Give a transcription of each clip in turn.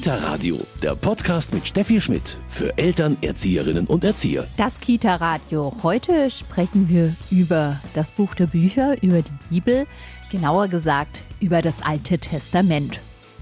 Kita Radio, der Podcast mit Steffi Schmidt für Eltern, Erzieherinnen und Erzieher. Das Kita Radio. Heute sprechen wir über das Buch der Bücher, über die Bibel, genauer gesagt über das Alte Testament.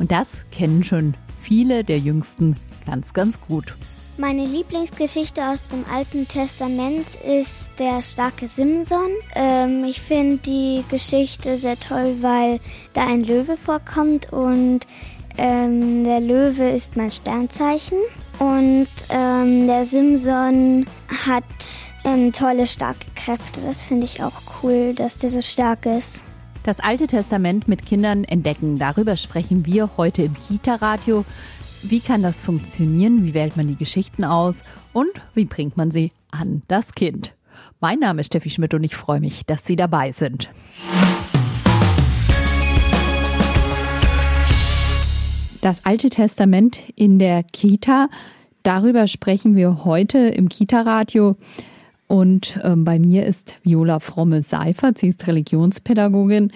Und das kennen schon viele der Jüngsten ganz, ganz gut. Meine Lieblingsgeschichte aus dem Alten Testament ist der starke Simson. Ähm, ich finde die Geschichte sehr toll, weil da ein Löwe vorkommt und ähm, der Löwe ist mein Sternzeichen und ähm, der Simson hat ähm, tolle, starke Kräfte. Das finde ich auch cool, dass der so stark ist. Das Alte Testament mit Kindern entdecken, darüber sprechen wir heute im Kita-Radio. Wie kann das funktionieren? Wie wählt man die Geschichten aus? Und wie bringt man sie an das Kind? Mein Name ist Steffi Schmidt und ich freue mich, dass Sie dabei sind. Das Alte Testament in der Kita. Darüber sprechen wir heute im Kita-Radio. Und ähm, bei mir ist Viola Fromme-Seifert. Sie ist Religionspädagogin.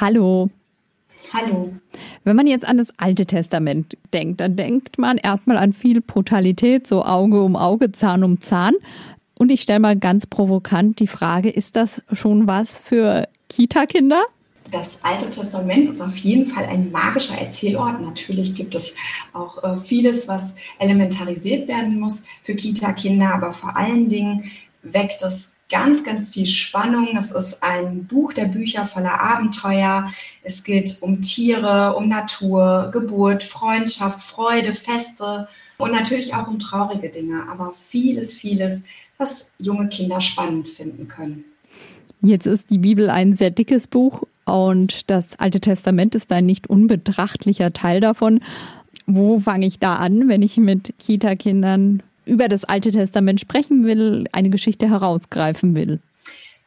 Hallo. Hallo. Wenn man jetzt an das Alte Testament denkt, dann denkt man erstmal an viel Brutalität, so Auge um Auge, Zahn um Zahn. Und ich stelle mal ganz provokant die Frage, ist das schon was für Kita-Kinder? Das Alte Testament ist auf jeden Fall ein magischer Erzählort. Natürlich gibt es auch äh, vieles, was elementarisiert werden muss für Kita-Kinder, aber vor allen Dingen weckt es ganz, ganz viel Spannung. Es ist ein Buch der Bücher voller Abenteuer. Es geht um Tiere, um Natur, Geburt, Freundschaft, Freude, Feste und natürlich auch um traurige Dinge, aber vieles, vieles, was junge Kinder spannend finden können. Jetzt ist die Bibel ein sehr dickes Buch und das Alte Testament ist ein nicht unbetrachtlicher Teil davon. Wo fange ich da an, wenn ich mit Kita-Kindern über das Alte Testament sprechen will, eine Geschichte herausgreifen will?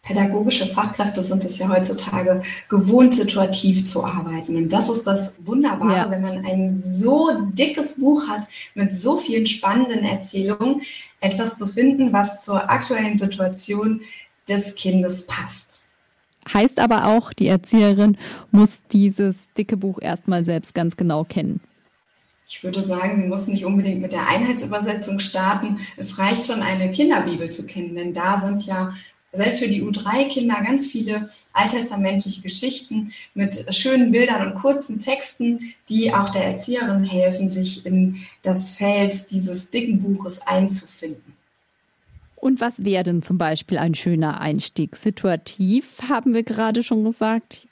Pädagogische Fachkräfte sind es ja heutzutage gewohnt, situativ zu arbeiten. Und das ist das Wunderbare, ja. wenn man ein so dickes Buch hat mit so vielen spannenden Erzählungen, etwas zu finden, was zur aktuellen Situation des Kindes passt. Heißt aber auch, die Erzieherin muss dieses dicke Buch erstmal selbst ganz genau kennen. Ich würde sagen, sie muss nicht unbedingt mit der Einheitsübersetzung starten. Es reicht schon, eine Kinderbibel zu kennen, denn da sind ja selbst für die U3-Kinder ganz viele alttestamentliche Geschichten mit schönen Bildern und kurzen Texten, die auch der Erzieherin helfen, sich in das Feld dieses dicken Buches einzufinden. Und was wäre denn zum Beispiel ein schöner Einstieg? Situativ haben wir gerade schon gesagt.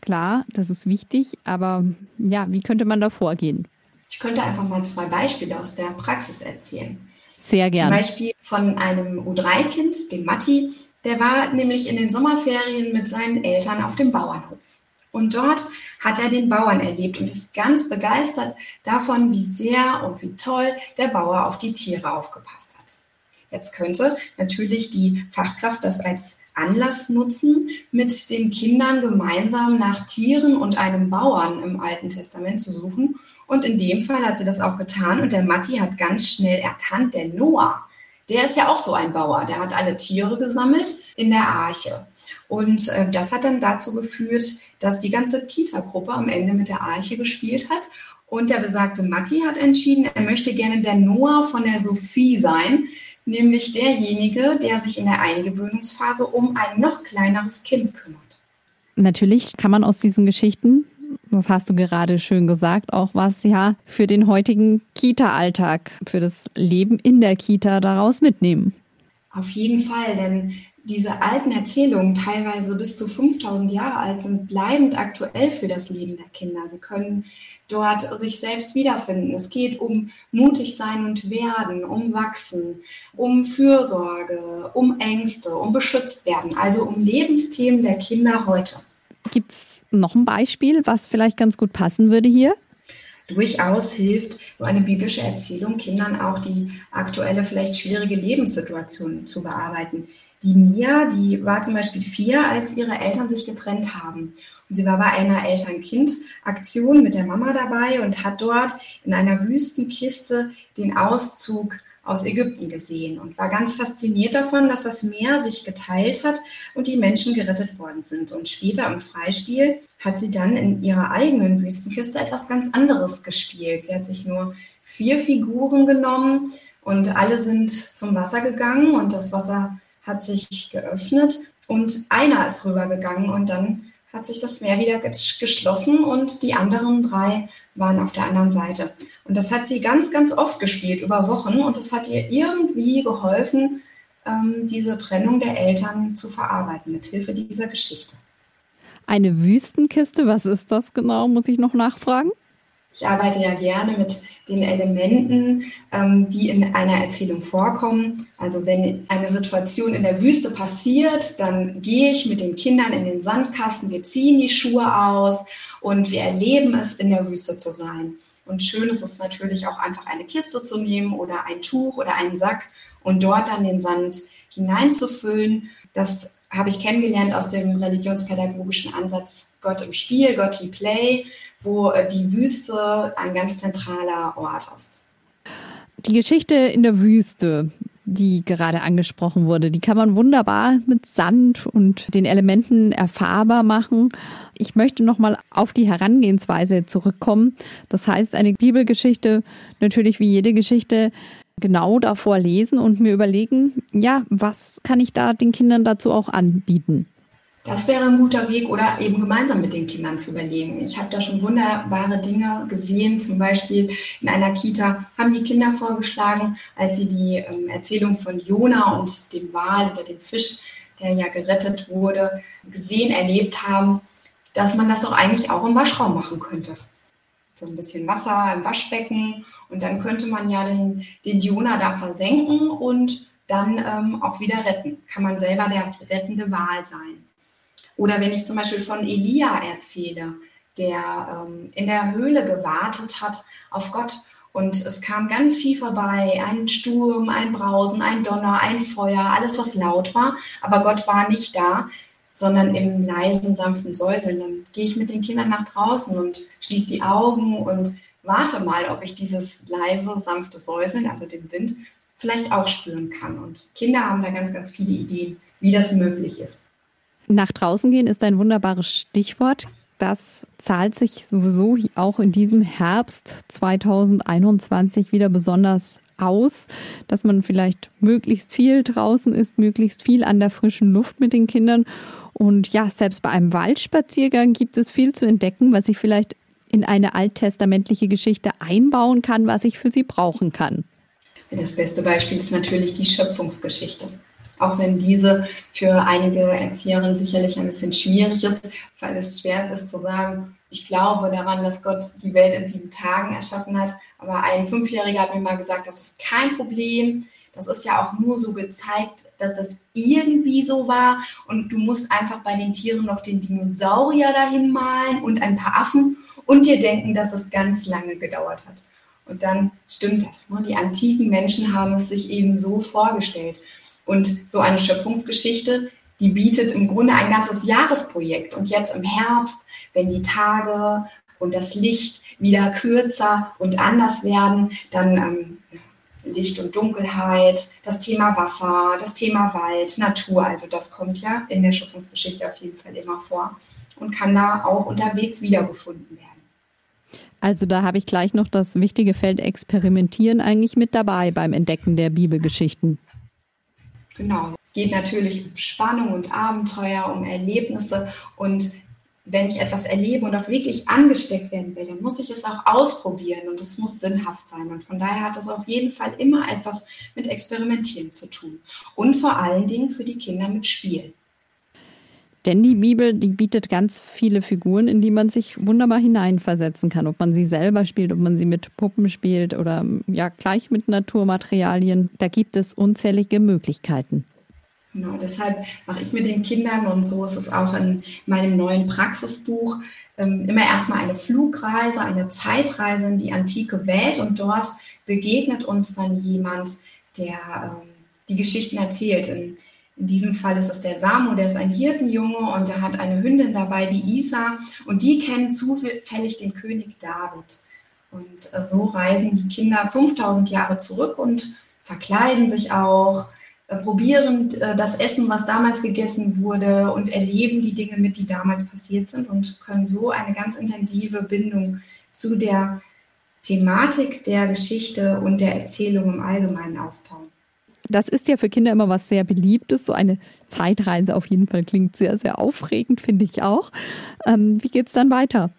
Klar, das ist wichtig, aber ja, wie könnte man da vorgehen? Ich könnte einfach mal zwei Beispiele aus der Praxis erzählen. Sehr gerne. Zum Beispiel von einem U3-Kind, dem Matti. Der war nämlich in den Sommerferien mit seinen Eltern auf dem Bauernhof. Und dort hat er den Bauern erlebt und ist ganz begeistert davon, wie sehr und wie toll der Bauer auf die Tiere aufgepasst hat. Jetzt könnte natürlich die Fachkraft das als Anlass nutzen, mit den Kindern gemeinsam nach Tieren und einem Bauern im Alten Testament zu suchen. Und in dem Fall hat sie das auch getan und der Matti hat ganz schnell erkannt, der Noah, der ist ja auch so ein Bauer, der hat alle Tiere gesammelt in der Arche. Und äh, das hat dann dazu geführt, dass die ganze Kita-Gruppe am Ende mit der Arche gespielt hat. Und der besagte Matti hat entschieden, er möchte gerne der Noah von der Sophie sein, nämlich derjenige, der sich in der Eingewöhnungsphase um ein noch kleineres Kind kümmert. Natürlich kann man aus diesen Geschichten, das hast du gerade schön gesagt, auch was ja für den heutigen Kita-Alltag, für das Leben in der Kita daraus mitnehmen. Auf jeden Fall, denn diese alten Erzählungen, teilweise bis zu 5000 Jahre alt, sind bleibend aktuell für das Leben der Kinder. Sie können dort sich selbst wiederfinden. Es geht um mutig sein und werden, um wachsen, um Fürsorge, um Ängste, um beschützt werden, also um Lebensthemen der Kinder heute. Gibt es noch ein Beispiel, was vielleicht ganz gut passen würde hier? Durchaus hilft so eine biblische Erzählung Kindern auch die aktuelle, vielleicht schwierige Lebenssituation zu bearbeiten. Die Mia, die war zum Beispiel vier, als ihre Eltern sich getrennt haben. Und sie war bei einer Eltern-Kind-Aktion mit der Mama dabei und hat dort in einer Wüstenkiste den Auszug aus Ägypten gesehen und war ganz fasziniert davon, dass das Meer sich geteilt hat und die Menschen gerettet worden sind. Und später im Freispiel hat sie dann in ihrer eigenen Wüstenküste etwas ganz anderes gespielt. Sie hat sich nur vier Figuren genommen und alle sind zum Wasser gegangen und das Wasser hat sich geöffnet und einer ist rübergegangen und dann hat sich das Meer wieder geschlossen und die anderen drei waren auf der anderen Seite. Und das hat sie ganz, ganz oft gespielt, über Wochen. Und das hat ihr irgendwie geholfen, ähm, diese Trennung der Eltern zu verarbeiten, mit Hilfe dieser Geschichte. Eine Wüstenkiste, was ist das genau, muss ich noch nachfragen? Ich arbeite ja gerne mit den Elementen, ähm, die in einer Erzählung vorkommen. Also wenn eine Situation in der Wüste passiert, dann gehe ich mit den Kindern in den Sandkasten, wir ziehen die Schuhe aus und wir erleben es, in der Wüste zu sein. Und schön ist es natürlich auch einfach eine Kiste zu nehmen oder ein Tuch oder einen Sack und dort dann den Sand hineinzufüllen. Das habe ich kennengelernt aus dem religionspädagogischen Ansatz Gott im Spiel, Godly Play, wo äh, die Wüste ein ganz zentraler Ort ist. Die Geschichte in der Wüste, die gerade angesprochen wurde, die kann man wunderbar mit Sand und den Elementen erfahrbar machen. Ich möchte nochmal auf die Herangehensweise zurückkommen. Das heißt, eine Bibelgeschichte, natürlich wie jede Geschichte, genau davor lesen und mir überlegen, ja, was kann ich da den Kindern dazu auch anbieten? Das wäre ein guter Weg oder eben gemeinsam mit den Kindern zu überlegen. Ich habe da schon wunderbare Dinge gesehen. Zum Beispiel in einer Kita haben die Kinder vorgeschlagen, als sie die ähm, Erzählung von Jona und dem Wal oder dem Fisch, der ja gerettet wurde, gesehen, erlebt haben, dass man das doch eigentlich auch im Waschraum machen könnte. So ein bisschen Wasser im Waschbecken und dann könnte man ja den, den Jona da versenken und dann ähm, auch wieder retten. Kann man selber der rettende Wal sein. Oder wenn ich zum Beispiel von Elia erzähle, der ähm, in der Höhle gewartet hat auf Gott und es kam ganz viel vorbei, ein Sturm, ein Brausen, ein Donner, ein Feuer, alles was laut war, aber Gott war nicht da, sondern im leisen, sanften Säuseln. Dann gehe ich mit den Kindern nach draußen und schließe die Augen und warte mal, ob ich dieses leise, sanfte Säuseln, also den Wind, vielleicht auch spüren kann. Und Kinder haben da ganz, ganz viele Ideen, wie das möglich ist. Nach draußen gehen ist ein wunderbares Stichwort. Das zahlt sich sowieso auch in diesem Herbst 2021 wieder besonders aus, dass man vielleicht möglichst viel draußen ist, möglichst viel an der frischen Luft mit den Kindern. Und ja, selbst bei einem Waldspaziergang gibt es viel zu entdecken, was ich vielleicht in eine alttestamentliche Geschichte einbauen kann, was ich für sie brauchen kann. Das beste Beispiel ist natürlich die Schöpfungsgeschichte auch wenn diese für einige Erzieherinnen sicherlich ein bisschen schwierig ist, weil es schwer ist zu sagen, ich glaube daran, dass Gott die Welt in sieben Tagen erschaffen hat. Aber ein Fünfjähriger hat mir mal gesagt, das ist kein Problem. Das ist ja auch nur so gezeigt, dass das irgendwie so war. Und du musst einfach bei den Tieren noch den Dinosaurier dahin malen und ein paar Affen und dir denken, dass es ganz lange gedauert hat. Und dann stimmt das. Ne? Die antiken Menschen haben es sich eben so vorgestellt. Und so eine Schöpfungsgeschichte, die bietet im Grunde ein ganzes Jahresprojekt. Und jetzt im Herbst, wenn die Tage und das Licht wieder kürzer und anders werden, dann ähm, Licht und Dunkelheit, das Thema Wasser, das Thema Wald, Natur, also das kommt ja in der Schöpfungsgeschichte auf jeden Fall immer vor und kann da auch unterwegs wiedergefunden werden. Also da habe ich gleich noch das wichtige Feld Experimentieren eigentlich mit dabei beim Entdecken der Bibelgeschichten. Genau. Es geht natürlich um Spannung und Abenteuer, um Erlebnisse. Und wenn ich etwas erlebe und auch wirklich angesteckt werden will, dann muss ich es auch ausprobieren und es muss sinnhaft sein. Und von daher hat es auf jeden Fall immer etwas mit Experimentieren zu tun. Und vor allen Dingen für die Kinder mit Spiel. Denn die Bibel, die bietet ganz viele Figuren, in die man sich wunderbar hineinversetzen kann. Ob man sie selber spielt, ob man sie mit Puppen spielt oder ja gleich mit Naturmaterialien. Da gibt es unzählige Möglichkeiten. Genau, deshalb mache ich mit den Kindern und so ist es auch in meinem neuen Praxisbuch ähm, immer erstmal eine Flugreise, eine Zeitreise in die antike Welt und dort begegnet uns dann jemand, der ähm, die Geschichten erzählt. In, in diesem Fall ist es der Samu, der ist ein Hirtenjunge und er hat eine Hündin dabei, die Isa, und die kennen zufällig den König David. Und äh, so reisen die Kinder 5000 Jahre zurück und verkleiden sich auch, äh, probieren äh, das Essen, was damals gegessen wurde und erleben die Dinge mit, die damals passiert sind und können so eine ganz intensive Bindung zu der Thematik der Geschichte und der Erzählung im Allgemeinen aufbauen. Das ist ja für Kinder immer was sehr Beliebtes. So eine Zeitreise auf jeden Fall klingt sehr, sehr aufregend, finde ich auch. Ähm, wie geht es dann weiter?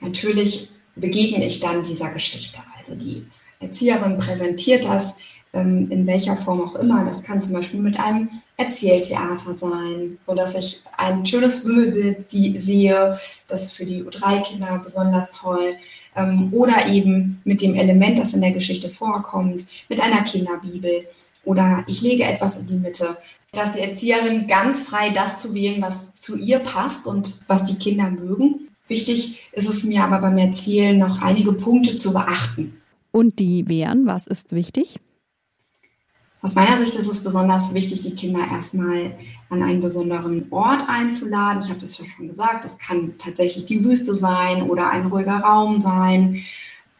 Natürlich begegne ich dann dieser Geschichte. Also die Erzieherin präsentiert das ähm, in welcher Form auch immer. Das kann zum Beispiel mit einem Erzähltheater sein, sodass ich ein schönes Wimmelbild sehe. Das ist für die U3-Kinder besonders toll. Ähm, oder eben mit dem Element, das in der Geschichte vorkommt, mit einer Kinderbibel. Oder ich lege etwas in die Mitte, dass die Erzieherin ganz frei das zu wählen, was zu ihr passt und was die Kinder mögen. Wichtig ist es mir aber beim Erzählen noch einige Punkte zu beachten. Und die wären, was ist wichtig? Aus meiner Sicht ist es besonders wichtig, die Kinder erstmal an einen besonderen Ort einzuladen. Ich habe das ja schon gesagt, das kann tatsächlich die Wüste sein oder ein ruhiger Raum sein.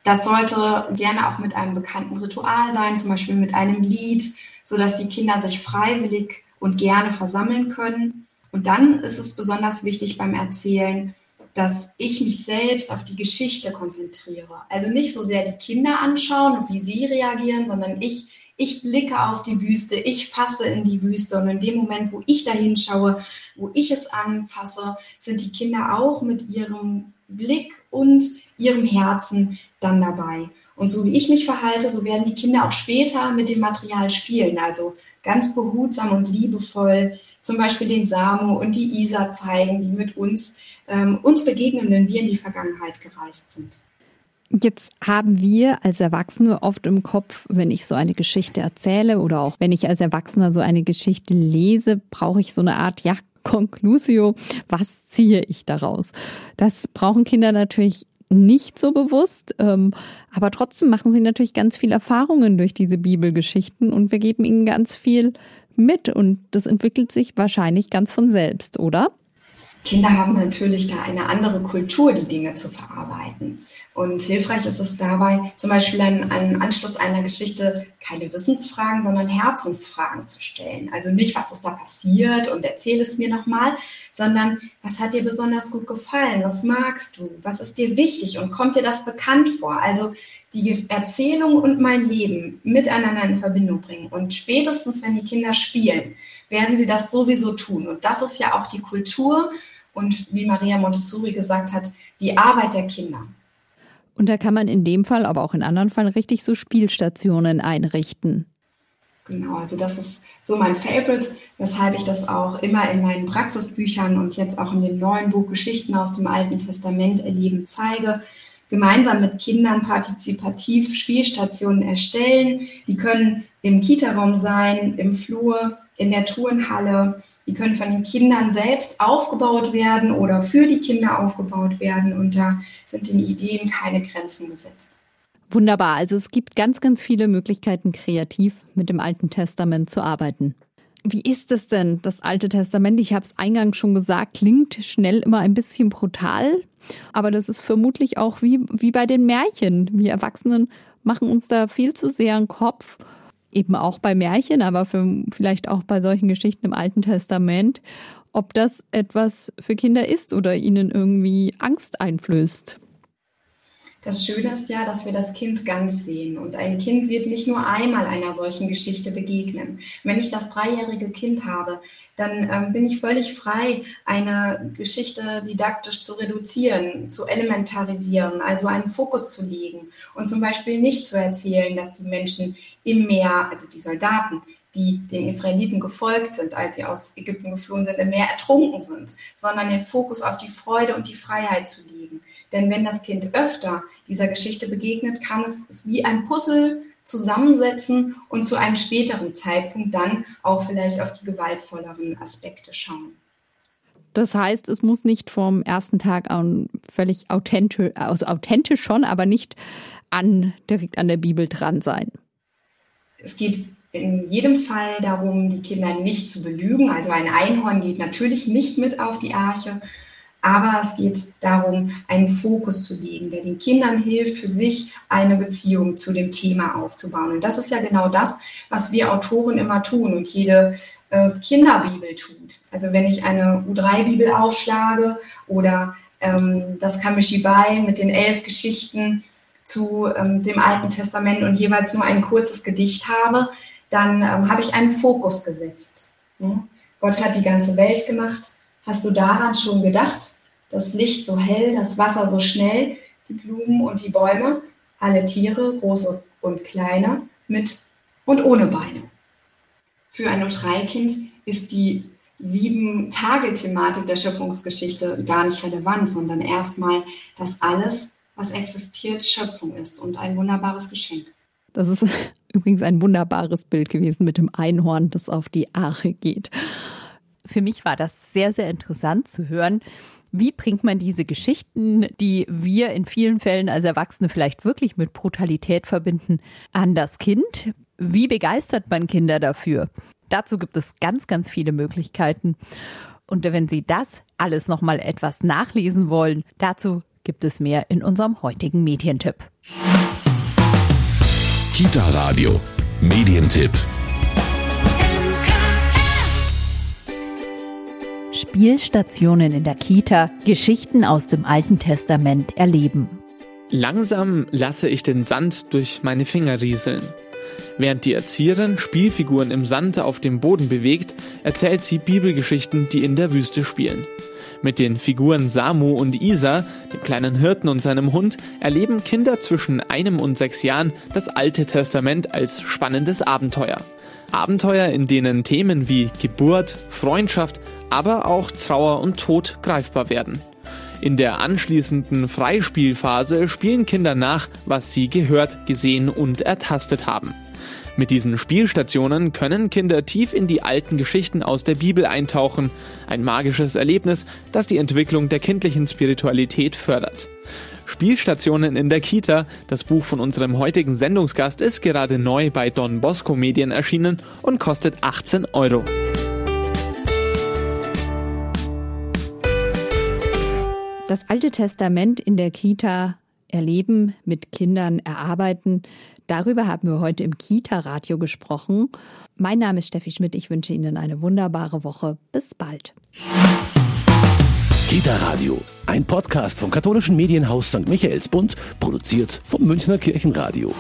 Das sollte gerne auch mit einem bekannten Ritual sein, zum Beispiel mit einem Lied, sodass die Kinder sich freiwillig und gerne versammeln können. Und dann ist es besonders wichtig beim Erzählen, dass ich mich selbst auf die Geschichte konzentriere. Also nicht so sehr die Kinder anschauen und wie sie reagieren, sondern ich ich blicke auf die Wüste, ich fasse in die Wüste und in dem Moment, wo ich da hinschaue, wo ich es anfasse, sind die Kinder auch mit ihrem Blick und ihrem Herzen dann dabei. Und so wie ich mich verhalte, so werden die Kinder auch später mit dem Material spielen. Also ganz behutsam und liebevoll zum Beispiel den Samu und die Isa zeigen, die mit uns, ähm, uns begegnen, wenn wir in die Vergangenheit gereist sind. Jetzt haben wir als Erwachsene oft im Kopf, wenn ich so eine Geschichte erzähle oder auch wenn ich als Erwachsener so eine Geschichte lese, brauche ich so eine Art, ja, Conclusio. Was ziehe ich daraus? Das brauchen Kinder natürlich nicht so bewusst, ähm, aber trotzdem machen sie natürlich ganz viel Erfahrungen durch diese Bibelgeschichten und wir geben ihnen ganz viel mit und das entwickelt sich wahrscheinlich ganz von selbst, oder? Kinder haben natürlich da eine andere Kultur, die Dinge zu verarbeiten. Und hilfreich ist es dabei, zum Beispiel an, an Anschluss einer Geschichte keine Wissensfragen, sondern Herzensfragen zu stellen. Also nicht, was ist da passiert und erzähl es mir nochmal, sondern was hat dir besonders gut gefallen? Was magst du? Was ist dir wichtig? Und kommt dir das bekannt vor? Also die Erzählung und mein Leben miteinander in Verbindung bringen. Und spätestens, wenn die Kinder spielen, werden sie das sowieso tun. Und das ist ja auch die Kultur, und wie Maria Montessori gesagt hat, die Arbeit der Kinder. Und da kann man in dem Fall, aber auch in anderen Fällen richtig so Spielstationen einrichten. Genau, also das ist so mein Favorite, weshalb ich das auch immer in meinen Praxisbüchern und jetzt auch in dem neuen Buch Geschichten aus dem Alten Testament erleben zeige. Gemeinsam mit Kindern partizipativ Spielstationen erstellen. Die können im Kita-Raum sein, im Flur, in der Turnhalle. Die können von den Kindern selbst aufgebaut werden oder für die Kinder aufgebaut werden. Und da sind den Ideen keine Grenzen gesetzt. Wunderbar. Also es gibt ganz, ganz viele Möglichkeiten, kreativ mit dem Alten Testament zu arbeiten. Wie ist es denn, das Alte Testament? Ich habe es eingangs schon gesagt, klingt schnell immer ein bisschen brutal, aber das ist vermutlich auch wie, wie bei den Märchen. Wir Erwachsenen machen uns da viel zu sehr einen Kopf eben auch bei Märchen, aber für, vielleicht auch bei solchen Geschichten im Alten Testament, ob das etwas für Kinder ist oder ihnen irgendwie Angst einflößt. Das Schöne ist ja, dass wir das Kind ganz sehen. Und ein Kind wird nicht nur einmal einer solchen Geschichte begegnen. Wenn ich das dreijährige Kind habe, dann ähm, bin ich völlig frei, eine Geschichte didaktisch zu reduzieren, zu elementarisieren, also einen Fokus zu legen und zum Beispiel nicht zu erzählen, dass die Menschen im Meer, also die Soldaten, die den Israeliten gefolgt sind, als sie aus Ägypten geflohen sind, im Meer ertrunken sind, sondern den Fokus auf die Freude und die Freiheit zu legen. Denn wenn das Kind öfter dieser Geschichte begegnet, kann es wie ein Puzzle zusammensetzen und zu einem späteren Zeitpunkt dann auch vielleicht auf die gewaltvolleren Aspekte schauen. Das heißt, es muss nicht vom ersten Tag an völlig authentisch, also authentisch schon, aber nicht an, direkt an der Bibel dran sein. Es geht in jedem Fall darum, die Kinder nicht zu belügen. Also ein Einhorn geht natürlich nicht mit auf die Arche, Aber es geht darum, einen Fokus zu legen, der den Kindern hilft, für sich eine Beziehung zu dem Thema aufzubauen. Und das ist ja genau das, was wir Autoren immer tun und jede äh, Kinderbibel tut. Also wenn ich eine U3-Bibel aufschlage oder ähm, das Kamishibai mit den elf Geschichten zu ähm, dem Alten Testament und jeweils nur ein kurzes Gedicht habe, dann ähm, habe ich einen Fokus gesetzt. Ne? Gott hat die ganze Welt gemacht Hast du daran schon gedacht? Das Licht so hell, das Wasser so schnell, die Blumen und die Bäume, alle Tiere, große und kleine, mit und ohne Beine. Für ein U3-Kind ist die Sieben-Tage-Thematik der Schöpfungsgeschichte gar nicht relevant, sondern erstmal, dass alles, was existiert, Schöpfung ist und ein wunderbares Geschenk. Das ist übrigens ein wunderbares Bild gewesen mit dem Einhorn, das auf die Arche geht für mich war das sehr, sehr interessant zu hören. Wie bringt man diese Geschichten, die wir in vielen Fällen als Erwachsene vielleicht wirklich mit Brutalität verbinden, an das Kind? Wie begeistert man Kinder dafür? Dazu gibt es ganz, ganz viele Möglichkeiten. Und wenn Sie das alles nochmal etwas nachlesen wollen, dazu gibt es mehr in unserem heutigen Medientipp. Kita Radio, Medientipp. Spielstationen in der Kita Geschichten aus dem Alten Testament erleben. Langsam lasse ich den Sand durch meine Finger rieseln. Während die Erzieherin Spielfiguren im Sand auf dem Boden bewegt, erzählt sie Bibelgeschichten, die in der Wüste spielen. Mit den Figuren Samu und Isa, dem kleinen Hirten und seinem Hund, erleben Kinder zwischen einem und sechs Jahren das Alte Testament als spannendes Abenteuer. Abenteuer, in denen Themen wie Geburt, Freundschaft, aber auch Trauer und Tod greifbar werden. In der anschließenden Freispielphase spielen Kinder nach, was sie gehört, gesehen und ertastet haben. Mit diesen Spielstationen können Kinder tief in die alten Geschichten aus der Bibel eintauchen. Ein magisches Erlebnis, das die Entwicklung der kindlichen Spiritualität fördert. Spielstationen in der Kita, das Buch von unserem heutigen Sendungsgast, ist gerade neu bei Don Bosco Medien erschienen und kostet 18 Euro. Das Alte Testament in der Kita erleben, mit Kindern erarbeiten. Darüber haben wir heute im Kita-Radio gesprochen. Mein Name ist Steffi Schmidt. Ich wünsche Ihnen eine wunderbare Woche. Bis bald. Kita Radio, ein Podcast vom katholischen Medienhaus St. Michaelsbund, produziert vom Münchner Kirchenradio.